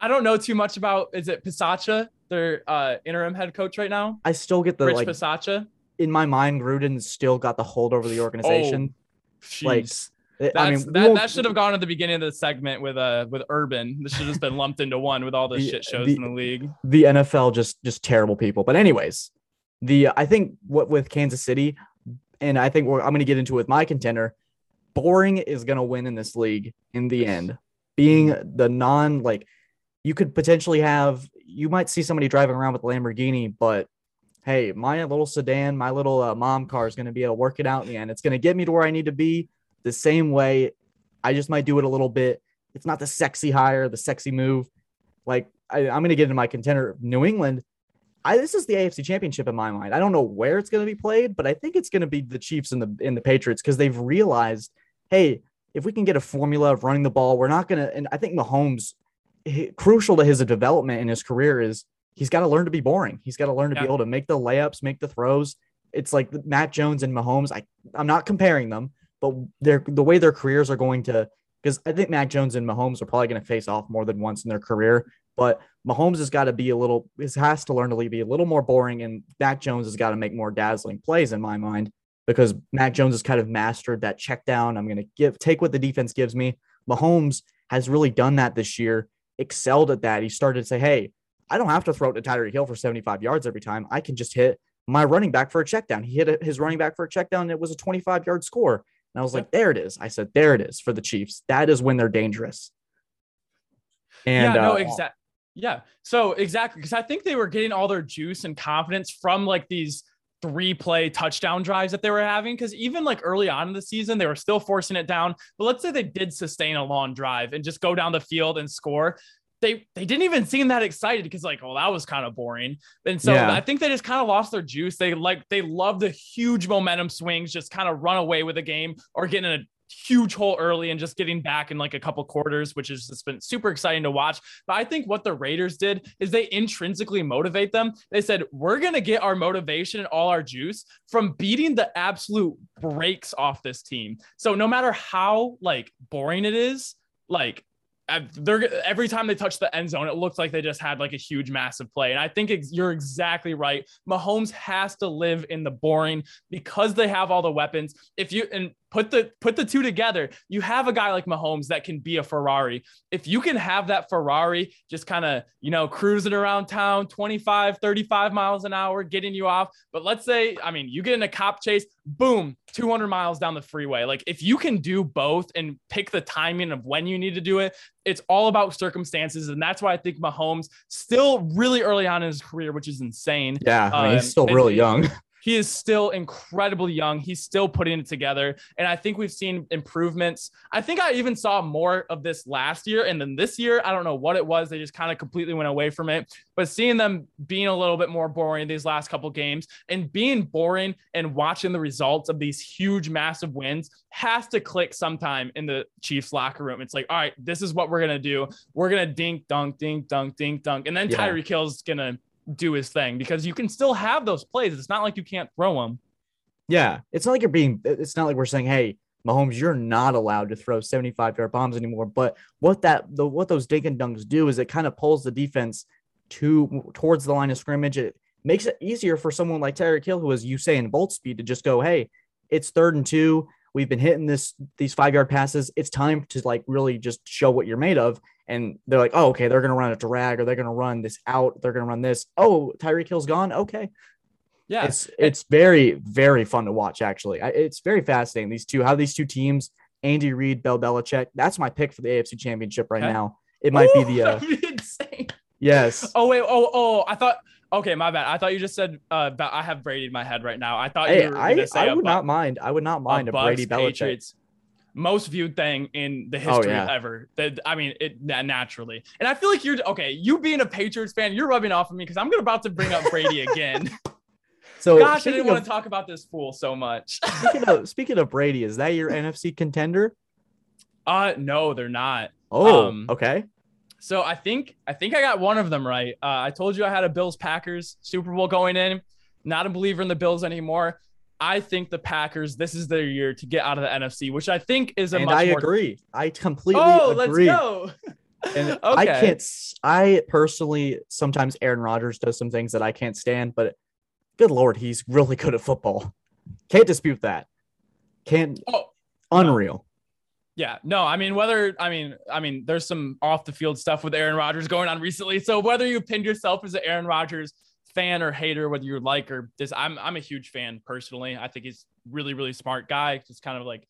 I don't know too much about. Is it Bisaccia, their uh, interim head coach right now? I still get the Rich like Bisaccia. In my mind, Gruden still got the hold over the organization. Oh, like That's, I mean, that, that should have gone at the beginning of the segment with uh with Urban. This should have been lumped into one with all the, the shit shows the, in the league. The NFL just just terrible people. But anyways, the I think what with Kansas City, and I think what I'm going to get into with my contender boring is going to win in this league in the end. Being the non, like, you could potentially have, you might see somebody driving around with a Lamborghini, but hey, my little sedan, my little uh, mom car is going to be able to work it out in the end. It's going to get me to where I need to be the same way. I just might do it a little bit. It's not the sexy hire, the sexy move. Like, I, I'm going to get into my contender, New England. I, this is the AFC Championship in my mind. I don't know where it's going to be played, but I think it's going to be the Chiefs and the in the Patriots because they've realized hey, if we can get a formula of running the ball, we're not going to. And I think Mahomes, he, crucial to his development in his career is he's got to learn to be boring. He's got to learn to yeah. be able to make the layups, make the throws. It's like Mac Jones and Mahomes. I I'm not comparing them, but they're the way their careers are going to. Because I think Mac Jones and Mahomes are probably going to face off more than once in their career. But Mahomes has got to be a little, has to learn to be a little more boring, and Mac Jones has got to make more dazzling plays in my mind because Mac Jones has kind of mastered that check down. I'm going to give take what the defense gives me. Mahomes has really done that this year, excelled at that. He started to say, "Hey, I don't have to throw it to Tyreek Hill for 75 yards every time. I can just hit my running back for a check down." He hit his running back for a check down, and it was a 25 yard score. And I was like, "There it is." I said, "There it is for the Chiefs. That is when they're dangerous." And yeah, no, uh, exactly. Yeah. So exactly because I think they were getting all their juice and confidence from like these three play touchdown drives that they were having. Cause even like early on in the season, they were still forcing it down. But let's say they did sustain a long drive and just go down the field and score. They, they didn't even seem that excited because like oh that was kind of boring and so yeah. I think they just kind of lost their juice they like they love the huge momentum swings just kind of run away with the game or getting a huge hole early and just getting back in like a couple quarters, which has just been super exciting to watch. But I think what the Raiders did is they intrinsically motivate them. They said, we're going to get our motivation and all our juice from beating the absolute breaks off this team. So no matter how like boring it is, like they're every time they touch the end zone, it looks like they just had like a huge, massive play. And I think you're exactly right. Mahomes has to live in the boring because they have all the weapons. If you and put the put the two together, you have a guy like Mahomes that can be a Ferrari. If you can have that Ferrari just kind of, you know, cruising around town 25, 35 miles an hour, getting you off. But let's say, I mean, you get in a cop chase, boom, 200 miles down the freeway. Like if you can do both and pick the timing of when you need to do it, it's all about circumstances. And that's why I think Mahomes still really early on in his career, which is insane. Yeah. I mean, he's um, still really young. He is still incredibly young. He's still putting it together. And I think we've seen improvements. I think I even saw more of this last year. And then this year, I don't know what it was. They just kind of completely went away from it. But seeing them being a little bit more boring these last couple games and being boring and watching the results of these huge, massive wins has to click sometime in the Chiefs locker room. It's like, all right, this is what we're going to do. We're going to dink, dunk, dink, dunk, dink, dunk. And then yeah. Tyreek Hill's going to do his thing because you can still have those plays. It's not like you can't throw them. Yeah, it's not like you're being. It's not like we're saying, "Hey, Mahomes, you're not allowed to throw 75 yard bombs anymore." But what that the what those dink and dunks do is it kind of pulls the defense to towards the line of scrimmage. It makes it easier for someone like Tyreek Hill, who is Usain Bolt speed, to just go, "Hey, it's third and two. We've been hitting this these five yard passes. It's time to like really just show what you're made of." And they're like, oh, okay, they're going to run a drag or they're going to run this out. They're going to run this. Oh, Tyreek Hill's gone. Okay. Yeah. It's, it's very, very fun to watch, actually. It's very fascinating. These two, how these two teams, Andy Reid, Bill Belichick, that's my pick for the AFC championship right okay. now. It might Ooh, be the, uh, be insane. yes. Oh, wait. Oh, oh, I thought, okay, my bad. I thought you just said, uh, I have Brady in my head right now. I thought hey, you were I, I would not mind. I would not mind a, a Brady Belichick. Patriots most viewed thing in the oh, history oh, yeah. ever. That I mean, it naturally. And I feel like you're okay. You being a Patriots fan, you're rubbing off on me because I'm gonna about to bring up Brady again. So gosh, I didn't of, want to talk about this fool so much. speaking of speaking of Brady, is that your NFC contender? Uh no, they're not. Oh, um, okay. So I think I think I got one of them right. Uh, I told you I had a Bills Packers Super Bowl going in. Not a believer in the Bills anymore. I think the Packers, this is their year to get out of the NFC, which I think is a and much I more... agree. I completely oh, agree. Oh, let's go. and okay. I can't. I personally sometimes Aaron Rodgers does some things that I can't stand, but good lord, he's really good at football. Can't dispute that. Can't. Oh, unreal. Yeah, no, I mean whether I mean I mean there's some off the field stuff with Aaron Rodgers going on recently. So whether you pinned yourself as an Aaron Rodgers fan or hater, whether you like or this, I'm I'm a huge fan personally. I think he's really really smart guy, just kind of like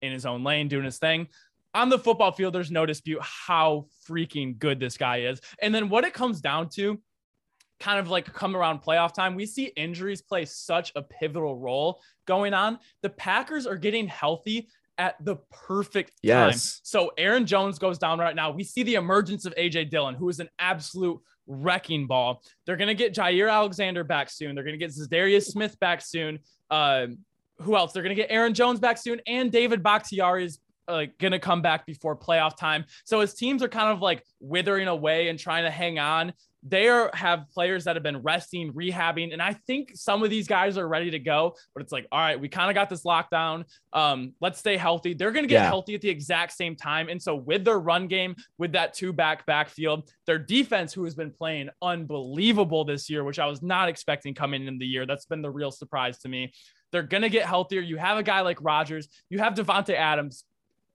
in his own lane doing his thing. On the football field, there's no dispute how freaking good this guy is. And then what it comes down to, kind of like come around playoff time, we see injuries play such a pivotal role going on. The Packers are getting healthy at the perfect yes. time. So Aaron Jones goes down right now. We see the emergence of AJ Dillon, who is an absolute wrecking ball. They're going to get Jaire Alexander back soon. They're going to get Za'Darius Smith back soon. Uh, who else? They're going to get Aaron Jones back soon, and David Bakhtiari is going to come back before playoff time. So as teams are kind of like withering away and trying to hang on they are have players that have been resting, rehabbing, and I think some of these guys are ready to go. But it's like, all right, we kind of got this lockdown. Um, let's stay healthy. They're to get yeah. healthy at the exact same time, and so with their run game, with that two back backfield, their defense, who has been playing unbelievable this year, which I was not expecting coming in the year, that's been the real surprise to me. They're to get healthier. You have a guy like Rodgers. You have Davante Adams,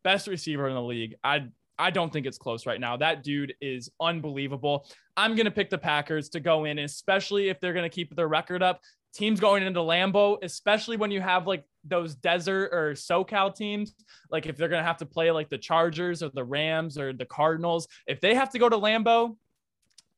best receiver in the league. I I don't think it's close right now. That dude is unbelievable. I'm going to pick the Packers to go in, especially if they're going to keep their record up. Teams going into Lambeau, especially when you have like those desert or SoCal teams, like if they're going to have to play like the Chargers or the Rams or the Cardinals, if they have to go to Lambeau,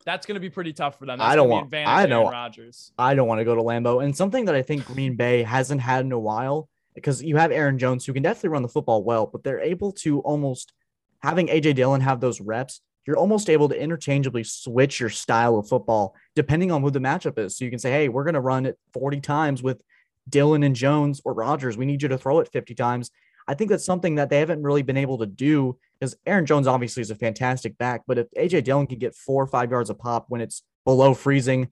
that's going to be pretty tough for them. That's I don't want. I know. Rodgers. I don't want to go to Lambeau, and something that I think Green Bay hasn't had in a while because you have Aaron Jones who can definitely run the football well, but they're able to almost having AJ Dillon have those reps, you're almost able to interchangeably switch your style of football depending on who the matchup is. So you can say, hey, we're going to run it 40 times with Dillon and Jones or Rodgers. We need you to throw it 50 times. I think that's something that they haven't really been able to do because Aaron Jones obviously is a fantastic back, but if AJ Dillon can get four or five yards a pop when it's below freezing,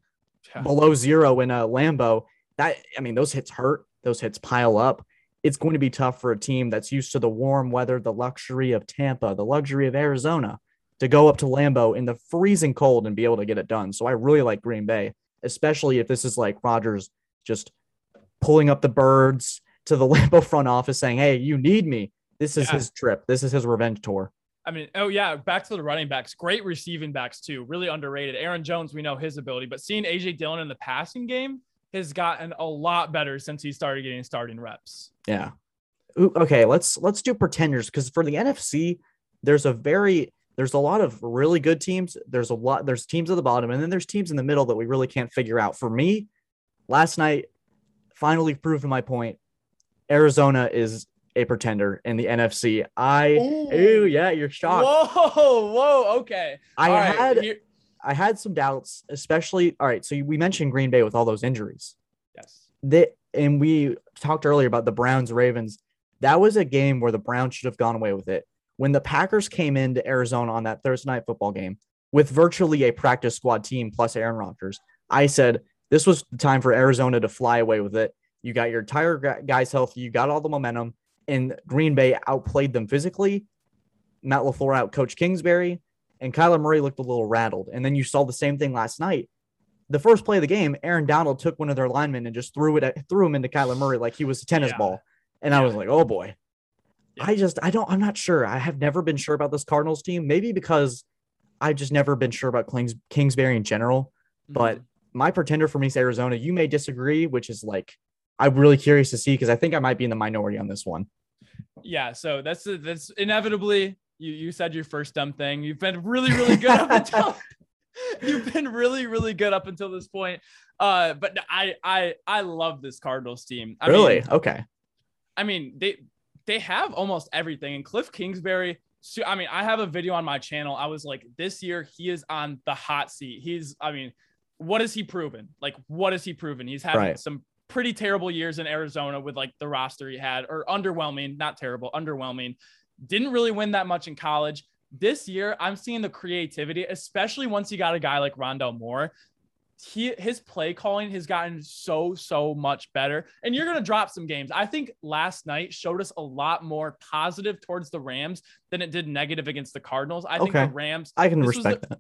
yeah. below zero in a Lambeau, that I mean, those hits hurt, those hits pile up. It's going to be tough for a team that's used to the warm weather, the luxury of Tampa, the luxury of Arizona to go up to Lambeau in the freezing cold and be able to get it done. So I really like Green Bay, especially if this is like Rodgers just pulling up the birds to the Lambeau front office saying, Hey, you need me. This is yeah. his trip. This is his revenge tour. I mean, oh yeah, back to the running backs. Great receiving backs too. Really underrated. Aaron Jones, we know his ability, but seeing AJ Dillon in the passing game has gotten a lot better since he started getting starting reps. Yeah. Ooh, okay, let's let's do pretenders because for the NFC, there's a very there's a lot of really good teams. There's a lot there's teams at the bottom, and then there's teams in the middle that we really can't figure out. For me, last night finally proved my point. Arizona is a pretender in the NFC. I ooh, ooh yeah, you're shocked. Whoa, whoa, okay. I all had right, I had some doubts, especially all right. So we mentioned Green Bay with all those injuries. Yes. They and we talked earlier about the Browns Ravens. That was a game where the Browns should have gone away with it. When the Packers came into Arizona on that Thursday night football game with virtually a practice squad team plus Aaron Rodgers, I said this was the time for Arizona to fly away with it. You got your entire guys healthy, you got all the momentum, and Green Bay outplayed them physically. Matt LaFleur out Coach Kingsbury, and Kyler Murray looked a little rattled. And then you saw the same thing last night. The first play of the game, Aaron Donald took one of their linemen and just threw it at, threw him into Kyler Murray like he was a tennis yeah. ball. And yeah. I was like, oh boy. Yeah. I just I don't I'm not sure. I have never been sure about this Cardinals team. Maybe because I've just never been sure about Kings, Kingsbury in general. Mm-hmm. But my pretender for me is Arizona. You may disagree, which is like I'm really curious to see because I think I might be in the minority on this one. Yeah, so that's that's inevitably you you said your first dumb thing. You've been really really good up until you've been really really good up until this point. Uh, but I I I love this Cardinals team. I really? Mean, okay. I mean they they have almost everything, and Cliff Kingsbury. So, I mean, I have a video on my channel. I was like, this year he is on the hot seat. He's, I mean, what has he proven? Like, what has he proven? He's having right. some pretty terrible years in Arizona with like the roster he had, or underwhelming, not terrible, underwhelming. Didn't really win that much in college. This year, I'm seeing the creativity, especially once you got a guy like Rondale Moore. He his play calling has gotten so so much better, and you're gonna drop some games. I think last night showed us a lot more positive towards the Rams than it did negative against the Cardinals. I think the Rams. I can respect the, that.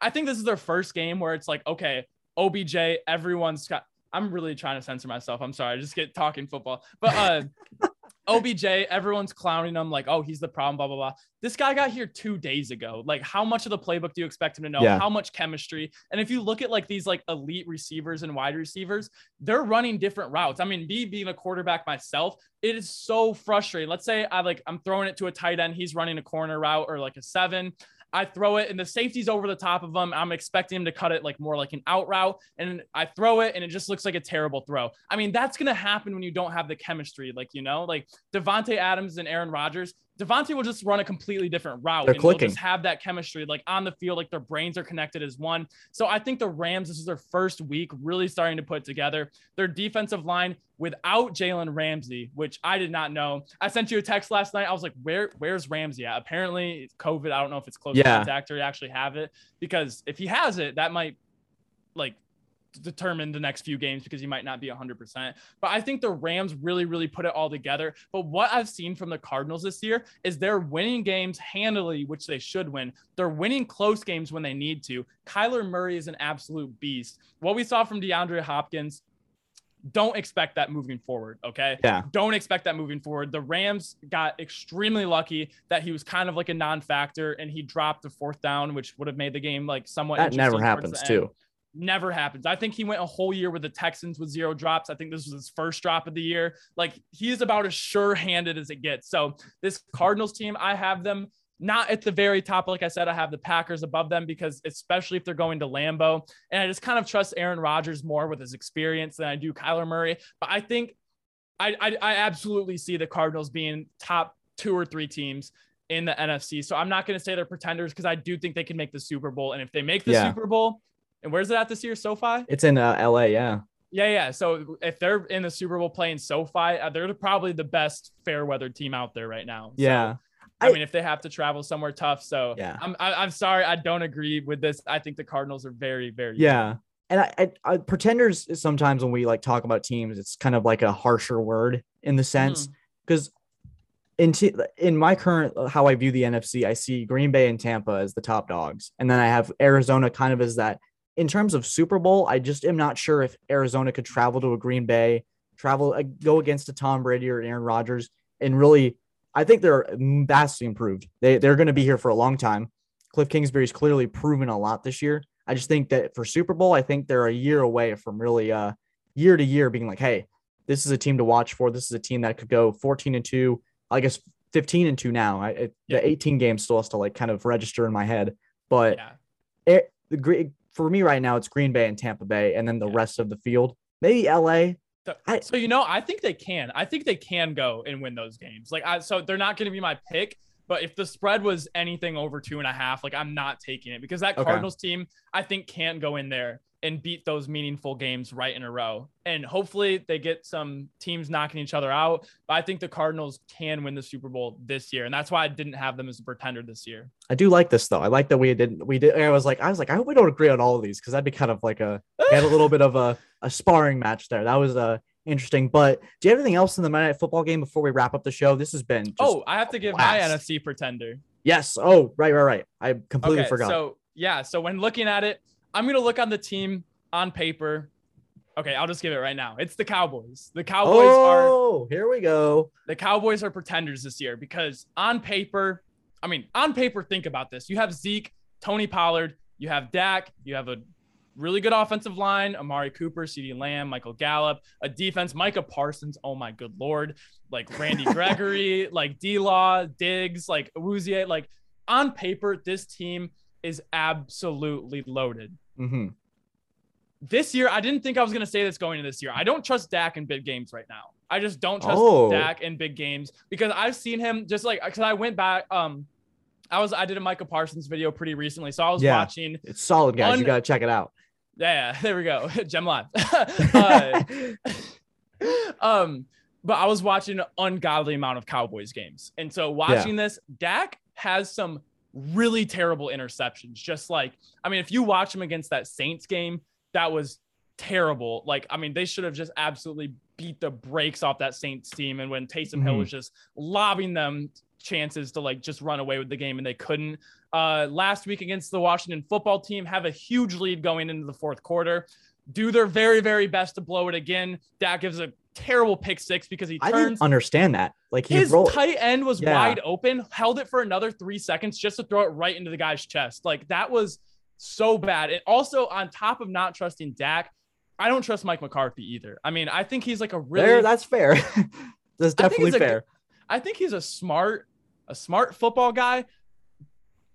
I think this is their first game where it's like, okay, OBJ, everyone's got I'm really trying to censor myself. I'm sorry. I just get talking football. But uh OBJ, everyone's clowning him like, oh, he's the problem, blah, blah, blah. This guy got here two days ago. Like, how much of the playbook do you expect him to know? Yeah. How much chemistry? And if you look at like these like elite receivers and wide receivers, they're running different routes. I mean, me being a quarterback myself, it is so frustrating. Let's say I like I'm throwing it to a tight end, he's running a corner route or like a seven. I throw it and the safety's over the top of him. I'm expecting him to cut it like more like an out route. And I throw it and it just looks like a terrible throw. I mean, that's going to happen when you don't have the chemistry. Like, you know, like Davante Adams and Aaron Rodgers, Davante will just run a completely different route They're and clicking. they'll just have that chemistry like on the field, like their brains are connected as one. So I think the Rams, this is their first week really starting to put together their defensive line without Jalen Ramsey, which I did not know. I sent you a text last night. I was like, where where's Ramsey at? Apparently it's COVID. I don't know if it's close yeah. contact or he actually have it because if he has it, that might like determine the next few games because he might not be 100%. But I think the Rams really, really put it all together. But what I've seen from the Cardinals this year is they're winning games handily, which they should win. They're winning close games when they need to. Kyler Murray is an absolute beast. What we saw from DeAndre Hopkins, don't expect that moving forward. Okay. Yeah. Don't expect that moving forward. The Rams got extremely lucky that he was kind of like a non factor and he dropped the fourth down, which would have made the game like somewhat. That never happens, too never happens. I think he went a whole year with the Texans with zero drops. I think this was his first drop of the year. Like he is about as sure handed as it gets. So this Cardinals team, I have them not at the very top. Like I said, I have the Packers above them because especially if they're going to Lambeau. And I just kind of trust Aaron Rodgers more with his experience than I do Kyler Murray. But I think I, I, I absolutely see the Cardinals being top two or three teams in the NFC. So I'm not going to say they're pretenders because I do think they can make the Super Bowl. And if they make the yeah. Super Bowl, and where's it at this year? SoFi? It's in uh, LA. Yeah. Yeah, yeah. So if they're in the Super Bowl playing SoFi, uh, they're probably the best fair weather team out there right now. So, Yeah. I, I- mean, if they have to travel somewhere tough, so Yeah. I'm I, I'm sorry, I don't agree with this. I think the Cardinals are very very Yeah. And I, I, I pretenders sometimes when we like talk about teams, it's kind of like a harsher word in the sense because in t- in my current uh, how I view the NFC, I see Green Bay and Tampa as the top dogs, and then I have Arizona kind of as that. In terms of Super Bowl, I just am not sure if Arizona could travel to a Green Bay, travel uh, go against a Tom Brady or Aaron Rodgers, and really, I think they're vastly improved. They they're going to be here for a long time. Cliff Kingsbury's clearly proven a lot this year. I just think that for Super Bowl, I think they're a year away from really uh year to year being like, hey, this is a team to watch for. This is a team that could go 14 and 2, I guess 15 and 2 now. I, it, Yeah. The 18 game still has to like kind of register in my head. But Yeah. it, the great for me right now, it's Green Bay and Tampa Bay, and then the Yeah. rest of the field. Maybe LA. So, I- so you know, I think they can. I think they can go and win those games. Like I so they're not gonna be my pick. But if the spread was anything over two and a half, like I'm not taking it because that Okay. Cardinals team, I think, can't go in there and beat those meaningful games right in a row. And hopefully they get some teams knocking each other out. But I think the Cardinals can win the Super Bowl this year. And that's why I didn't have them as a pretender this year. I do like this though. I like that we didn't we did. I was like, I was like, I hope we don't agree on all of these because that'd be kind of like a had a little bit of a, a sparring match there. That was uh interesting. But do you have anything else in the Monday Night Football game before we wrap up the show? This has been just, oh, I have to give my. NFC pretender. yes. Oh, right, right, right. I completely okay, forgot. So yeah, so when looking at it, I'm gonna look on the team on paper. Okay, I'll just give it right now. It's the Cowboys. The Cowboys are oh, here we go. the Cowboys are pretenders this year because on paper, I mean, on paper, think about this. You have Zeke, Tony Pollard, you have Dak, you have a really good offensive line, Amari Cooper, CeeDee Lamb, Michael Gallup, a defense, Micah Parsons, oh my good lord, like Randy Gregory, like D Law, Diggs, like Awuzie, like on paper, this team is absolutely loaded hmm this year, I didn't think I was going to say this going into this year. I don't trust Dak in big games right now. I just don't trust Oh. Dak in big games because I've seen him just like because I went back. Um, I was I did a Micah Parsons video pretty recently, so I was Yeah. watching. It's solid, guys. you gotta check it out. Yeah, yeah, there we go, Gem Live. uh, um, but I was watching an ungodly amount of Cowboys games, and so watching this, Dak has some really terrible interceptions. Just like I mean, if you watch him against that Saints game, that was terrible. Like I mean, they should have just absolutely beat the brakes off that Saints team. And when Taysom Hill Mhm. was just lobbing them chances to like just run away with the game, and they couldn't. Uh, last week against the Washington football team, have a huge lead going into the fourth quarter. Do their very, very best to blow it again. Dak gives a terrible pick six because he turns. I didn't understand that. Like he his rolled. tight end was Yeah. wide open, held it for another three seconds just to throw it right into the guy's chest. Like that was so bad. And also on top of not trusting Dak, I don't trust Mike McCarthy either. I mean, I think he's like a really There, that's fair. that's I think definitely he's fair. I think he's a smart, a smart football guy.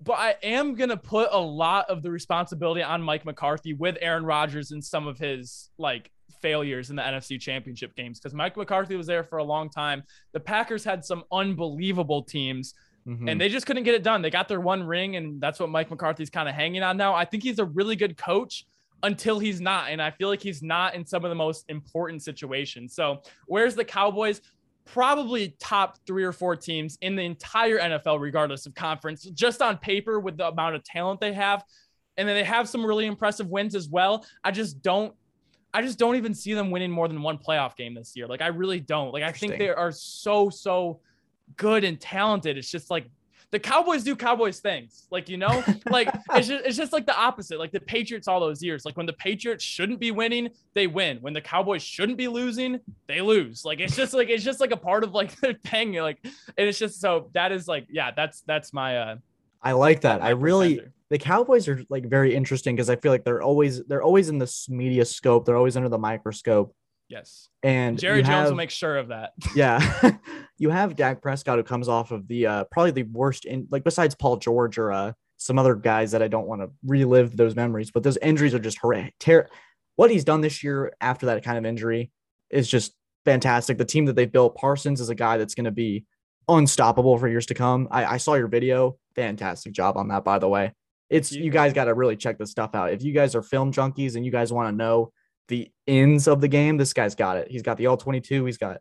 But I am gonna put a lot of the responsibility on Mike McCarthy with Aaron Rodgers and some of his like failures in the NFC championship games because Mike McCarthy was there for a long time. The Packers had some unbelievable teams Mhm. and they just couldn't get it done. They got their one ring, and that's what Mike McCarthy's kind of hanging on now. I think he's a really good coach until he's not, and I feel like he's not in some of the most important situations. So, where's the Cowboys? Probably top three or four teams in the entire NFL, regardless of conference, just on paper with the amount of talent they have. And then they have some really impressive wins as well. I just don't. I just don't even see them winning more than one playoff game this year. Like I really don't. Like I think they are so so good and talented. It's just like the Cowboys do Cowboys things. Like, you know, like it's just it's just like the opposite. Like the Patriots all those years. Like when the Patriots shouldn't be winning, they win. When the Cowboys shouldn't be losing, they lose. Like it's just like it's just like a part of like their thing. Like and it's just so that is like, yeah, that's that's my uh I like that. I really pretender. The Cowboys are like very interesting because I feel like they're always they're always in this media scope. They're always under the microscope. yes. And Jerry Jones have, will make sure of that. yeah, you have Dak Prescott who comes off of the uh probably the worst in like besides Paul George or uh some other guys that I don't want to relive those memories, but those injuries are just horrific. Ter- what he's done this year after that kind of injury is just fantastic. The team that they built, Parsons is a guy that's going to be unstoppable for years to come. I, I saw your video. Fantastic job on that, by the way. It's you. you guys got to really check this stuff out. If you guys are film junkies and you guys want to know the ins of the game, this guy's got it. He's got the all 22. He's got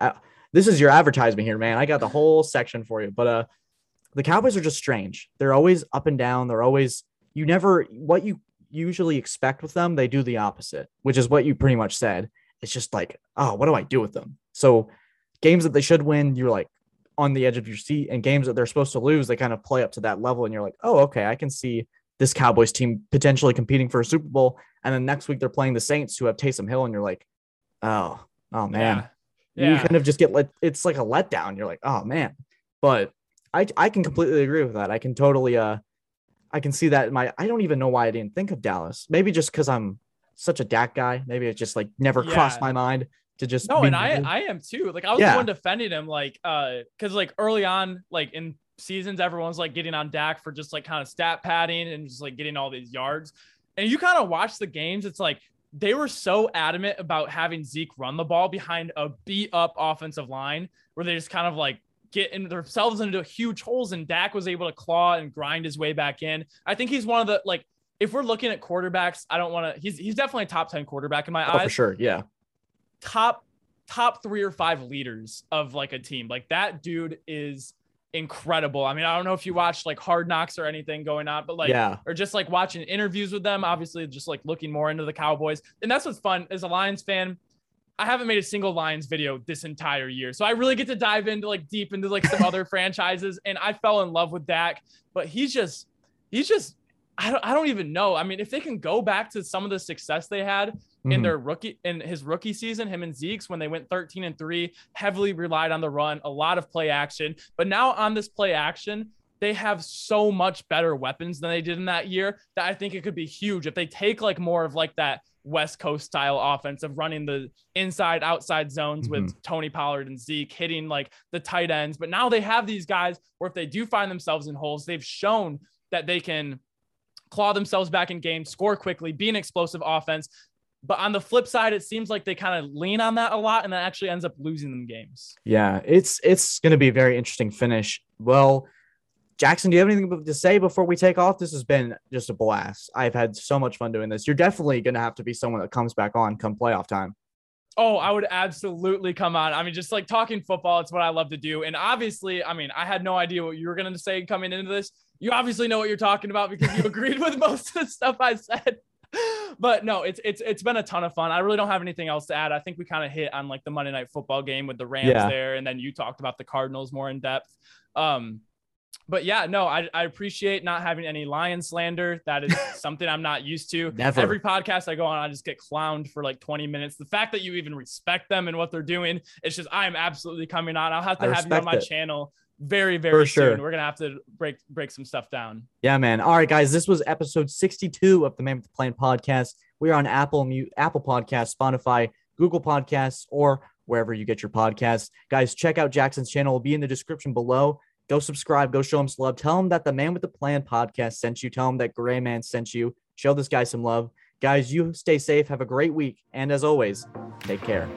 uh, this is your advertisement here, man. I got the whole section for you. But uh the Cowboys are just strange. They're always up and down. They're always you never what you usually expect with them, they do the opposite, which is what you pretty much said. It's just like, oh, what do I do with them? So games that they should win, you're like on the edge of your seat, and games that they're supposed to lose, they kind of play up to that level, and you're like, oh, okay, I can see this Cowboys team potentially competing for a Super Bowl. And then next week they're playing the Saints who have Taysom Hill, and you're like, oh, oh man. Yeah. You kind of just get let it's like a letdown. You're like, oh man. But I I can completely agree with that. I can totally uh I can see that in my I don't even know why I didn't think of Dallas. Maybe just because I'm such a Dak guy. Maybe it just like never yeah. crossed my mind to just no, and I I am too. Like I was yeah. the one defending him, like uh, because like early on, like in seasons, everyone's like getting on Dak for just like kind of stat padding and just like getting all these yards. And you kind of watch the games, it's like they were so adamant about having Zeke run the ball behind a beat up offensive line where they just kind of like get in themselves into huge holes and Dak was able to claw and grind his way back in. I think he's one of the like if we're looking at quarterbacks, I don't want to he's he's definitely a top 10 quarterback in my oh, eyes. For sure, yeah. Top top 3 or 5 leaders of like a team. Like that dude is incredible. I mean, I don't know if you watched like Hard Knocks or anything going on, but like, yeah, or just like watching interviews with them. Obviously, just like looking more into the Cowboys, and that's what's fun as a Lions fan. I haven't made a single Lions video this entire year, so I really get to dive into like deep into like some other franchises, and I fell in love with Dak. But he's just, he's just I don't, I don't even know. I mean, if they can go back to some of the success they had mm-hmm. in their rookie in his rookie season, him and Zeke's when they went 13 and 3, heavily relied on the run, a lot of play action. But now on this play action, they have so much better weapons than they did in that year that I think it could be huge if they take like more of like that West Coast style offense of running the inside outside zones mm-hmm. with Tony Pollard and Zeke hitting like the tight ends. But now they have these guys where if they do find themselves in holes, they've shown that they can claw themselves back in games, score quickly, be an explosive offense. But on the flip side, it seems like they kind of lean on that a lot, and that actually ends up losing them games. Yeah, it's it's going to be a very interesting finish. Well, Jackson, do you have anything to say before we take off? This has been just a blast. I've had so much fun doing this. You're definitely going to have to be someone that comes back on come playoff time. Oh, I would absolutely come on. I mean, just like talking football, it's what I love to do. And obviously, I mean, I had no idea what you were going to say coming into this you obviously know what you're talking about because you agreed with most of the stuff I said. But no, it's it's it's been a ton of fun. I really don't have anything else to add. I think we kind of hit on like the Monday night football game with the Rams yeah. there, and then you talked about the Cardinals more in depth. Um, but yeah, no, I, I appreciate not having any lion slander. That is something I'm not used to. Never. Every podcast I go on, I just get clowned for like 20 minutes. The fact that you even respect them and what they're doing, it's just I am absolutely coming on. I'll have to I have you on my it. channel very very For soon. Sure. We're gonna have to break break some stuff down. Yeah, man. All right, guys. This was episode 62 of the Man with the Plan podcast. We're on Apple Apple Podcasts, Spotify, Google Podcasts, or wherever you get your podcasts. Guys, check out Jackson's channel. It will be in the description below. Go subscribe. Go show him some love. Tell him that the Man with the Plan podcast sent you. Tell him that Gray Man sent you. Show this guy some love. Guys, you stay safe. Have a great week. And as always, take care.